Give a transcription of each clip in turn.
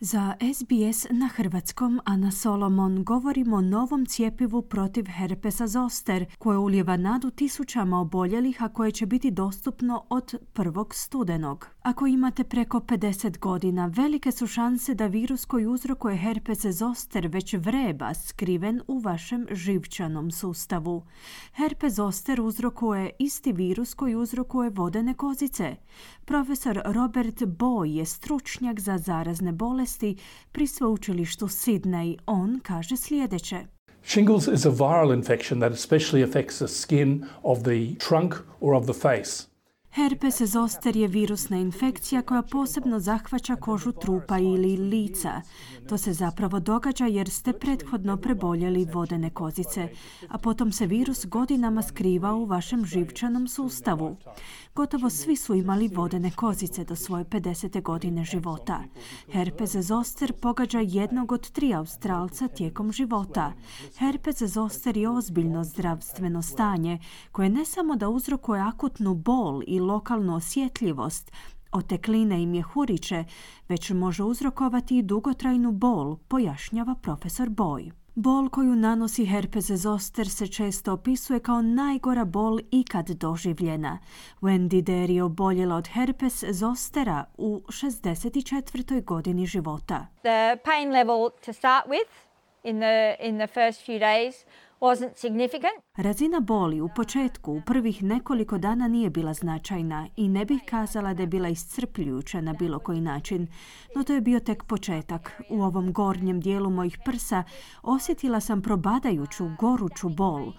Za SBS na hrvatskom Ana Solomon govorimo o novom cijepivu protiv herpesa zoster koje uljeva nadu tisućama oboljelih, a koje će biti dostupno od prvog studenog. Ako imate preko 50 godina, velike su šanse da virus koji uzrokuje herpes zoster već vreba skriven u vašem živčanom sustavu. Herpes zoster uzrokuje isti virus koji uzrokuje vodene kozice. Profesor Robert Boy je stručnjak za zarazne bolesti pri sveučilištu Sydney. On kaže sljedeće. Shingles is a viral infection that especially affects the skin of the trunk or of the face. Herpes zoster je virusna infekcija koja posebno zahvaća kožu trupa ili lica. To se zapravo događa jer ste prethodno preboljeli vodene kozice, a potom se virus godinama skriva u vašem živčanom sustavu. Gotovo svi su imali vodene kozice do svoje 50. godine života. Herpes zoster pogađa jednog od tri Australca tijekom života. Herpes zoster je ozbiljno zdravstveno stanje koje ne samo da uzrokuje akutnu bol i lokalnu osjetljivost, otekline i mjehuriće, već može uzrokovati i dugotrajnu bol, pojašnjava profesor Boy. Bol koju nanosi herpes zoster se često opisuje kao najgora bol ikad doživljena. Wendy Dare je oboljela od herpes zostera u 64. godini života. The pain level to start with in the, in the first few days wasn't significant. Razina boli u početku u prvih nekoliko dana nije bila značajna i ne bih kazala da je bila iscrpljujuća na bilo koji način, no to je bio tek početak. U ovom gornjem dijelu mojih prsa osjetila sam probadajuću, goruću bol.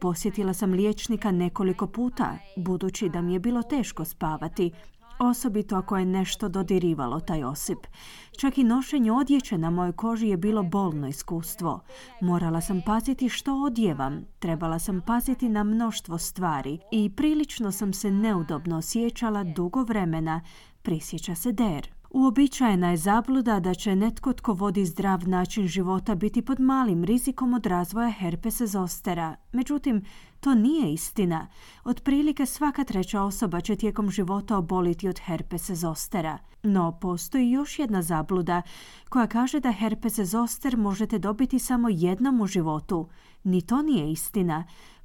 Posjetila sam liječnika nekoliko puta, budući da mi je bilo teško spavati, osobito ako je nešto dodirivalo taj osip. Čak i nošenje odjeće na mojoj koži je bilo bolno iskustvo. Morala sam paziti što odjevam, trebala sam paziti na mnoštvo stvari i prilično sam se neudobno osjećala dugo vremena, prisjeća se Der. Uobičajena je zabluda da će netko tko vodi zdrav način života biti pod malim rizikom od razvoja herpesa zostera. Međutim, to nije istina. Otprilike svaka treća osoba će tijekom života oboliti od herpesa zostera. No, postoji još jedna zabluda koja kaže da herpes zoster možete dobiti samo jednom u životu. Ni to nije istina.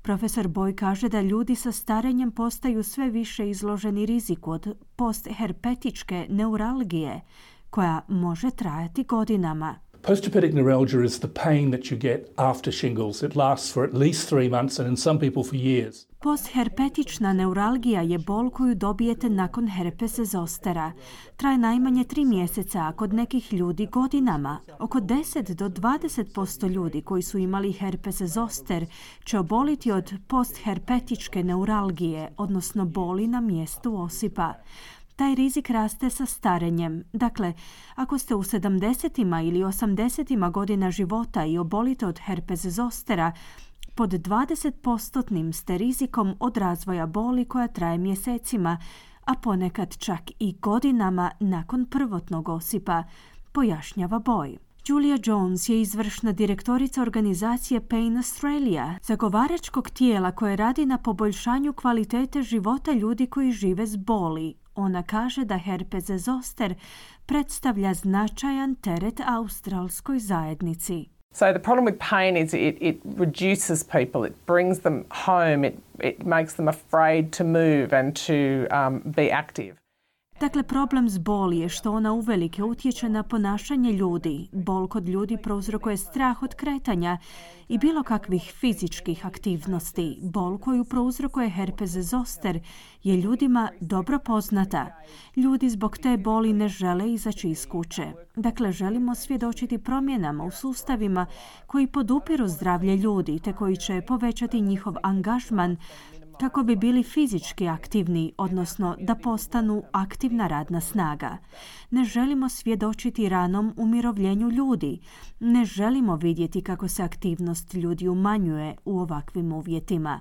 Profesor Boj kaže da ljudi sa starenjem postaju sve više izloženi riziku od postherpetičke neuralgije, koja može trajati godinama. Postherpetic neuralgia is the pain that you get after shingles. It lasts for at least three months and in some people for years. Postherpetična neuralgija je bol koju dobijete nakon herpesa zostera. Traje najmanje tri mjeseca, a kod nekih ljudi godinama. Oko 10 do 20% ljudi koji su imali herpes zoster će oboliti od postherpetičke neuralgije, odnosno boli na mjestu osipa taj rizik raste sa starenjem. Dakle, ako ste u 70. ili 80. godina života i obolite od herpes zostera, pod 20% ste rizikom od razvoja boli koja traje mjesecima, a ponekad čak i godinama nakon prvotnog osipa, pojašnjava Boj. Julia Jones je izvršna direktorica organizacije Pain Australia, zagovaračkog tijela koje radi na poboljšanju kvalitete života ljudi koji žive s boli, ona kaže da herpes zoster predstavlja značajan teret australskoj zajednici. So the problem with pain is it, it reduces people, it brings them home, it, it makes them afraid to move and to um, be active. Dakle, problem s boli je što ona uvelike utječe na ponašanje ljudi. Bol kod ljudi prouzrokuje strah od kretanja i bilo kakvih fizičkih aktivnosti. Bol koju prouzrokuje herpes zoster je ljudima dobro poznata. Ljudi zbog te boli ne žele izaći iz kuće. Dakle, želimo svjedočiti promjenama u sustavima koji podupiru zdravlje ljudi te koji će povećati njihov angažman kako bi bili fizički aktivni, odnosno da postanu aktivna radna snaga. Ne želimo svjedočiti ranom umirovljenju ljudi. Ne želimo vidjeti kako se aktivnost ljudi umanjuje u ovakvim uvjetima.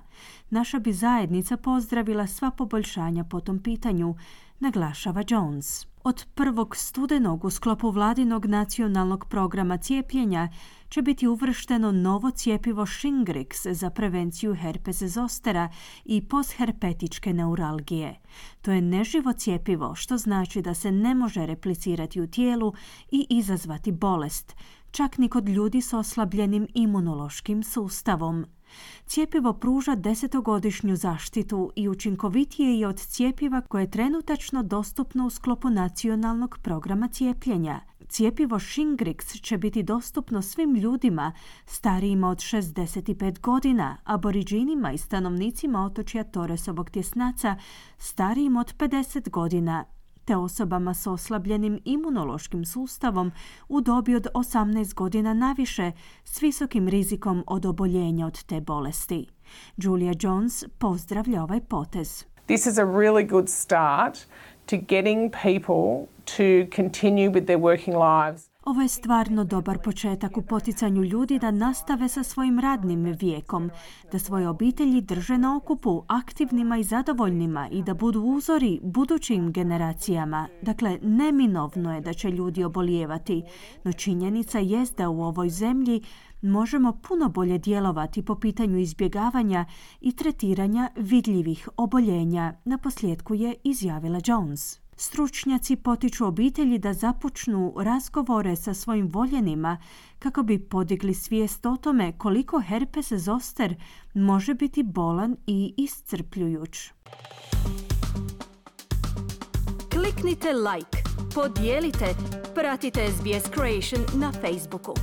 Naša bi zajednica pozdravila sva poboljšanja po tom pitanju, naglašava Jones. Od prvog studenog u sklopu vladinog nacionalnog programa cijepljenja će biti uvršteno novo cijepivo Shingrix za prevenciju herpes zostera i postherpetičke neuralgije. To je neživo cijepivo, što znači da se ne može replicirati u tijelu i izazvati bolest, čak ni kod ljudi s oslabljenim imunološkim sustavom. Cijepivo pruža desetogodišnju zaštitu i učinkovitije je od cijepiva koje je trenutačno dostupno u sklopu nacionalnog programa cijepljenja. Cijepivo Shingrix će biti dostupno svim ljudima starijima od 65 godina, aboriđinima i stanovnicima otočja Toresovog tjesnaca starijim od 50 godina te osobama s oslabljenim imunološkim sustavom u dobi od 18 godina naviše s visokim rizikom od oboljenja od te bolesti. Julia Jones pozdravlja ovaj potez. This is a really good start to getting people to continue with their working lives. Ovo je stvarno dobar početak u poticanju ljudi da nastave sa svojim radnim vijekom, da svoje obitelji drže na okupu aktivnima i zadovoljnima i da budu uzori budućim generacijama. Dakle, neminovno je da će ljudi obolijevati, no činjenica jest da u ovoj zemlji možemo puno bolje djelovati po pitanju izbjegavanja i tretiranja vidljivih oboljenja, na posljedku je izjavila Jones. Stručnjaci potiču obitelji da započnu razgovore sa svojim voljenima kako bi podigli svijest o tome koliko herpes zoster može biti bolan i iscrpljujuć. Kliknite like, podijelite, pratite SBS Creation na Facebooku.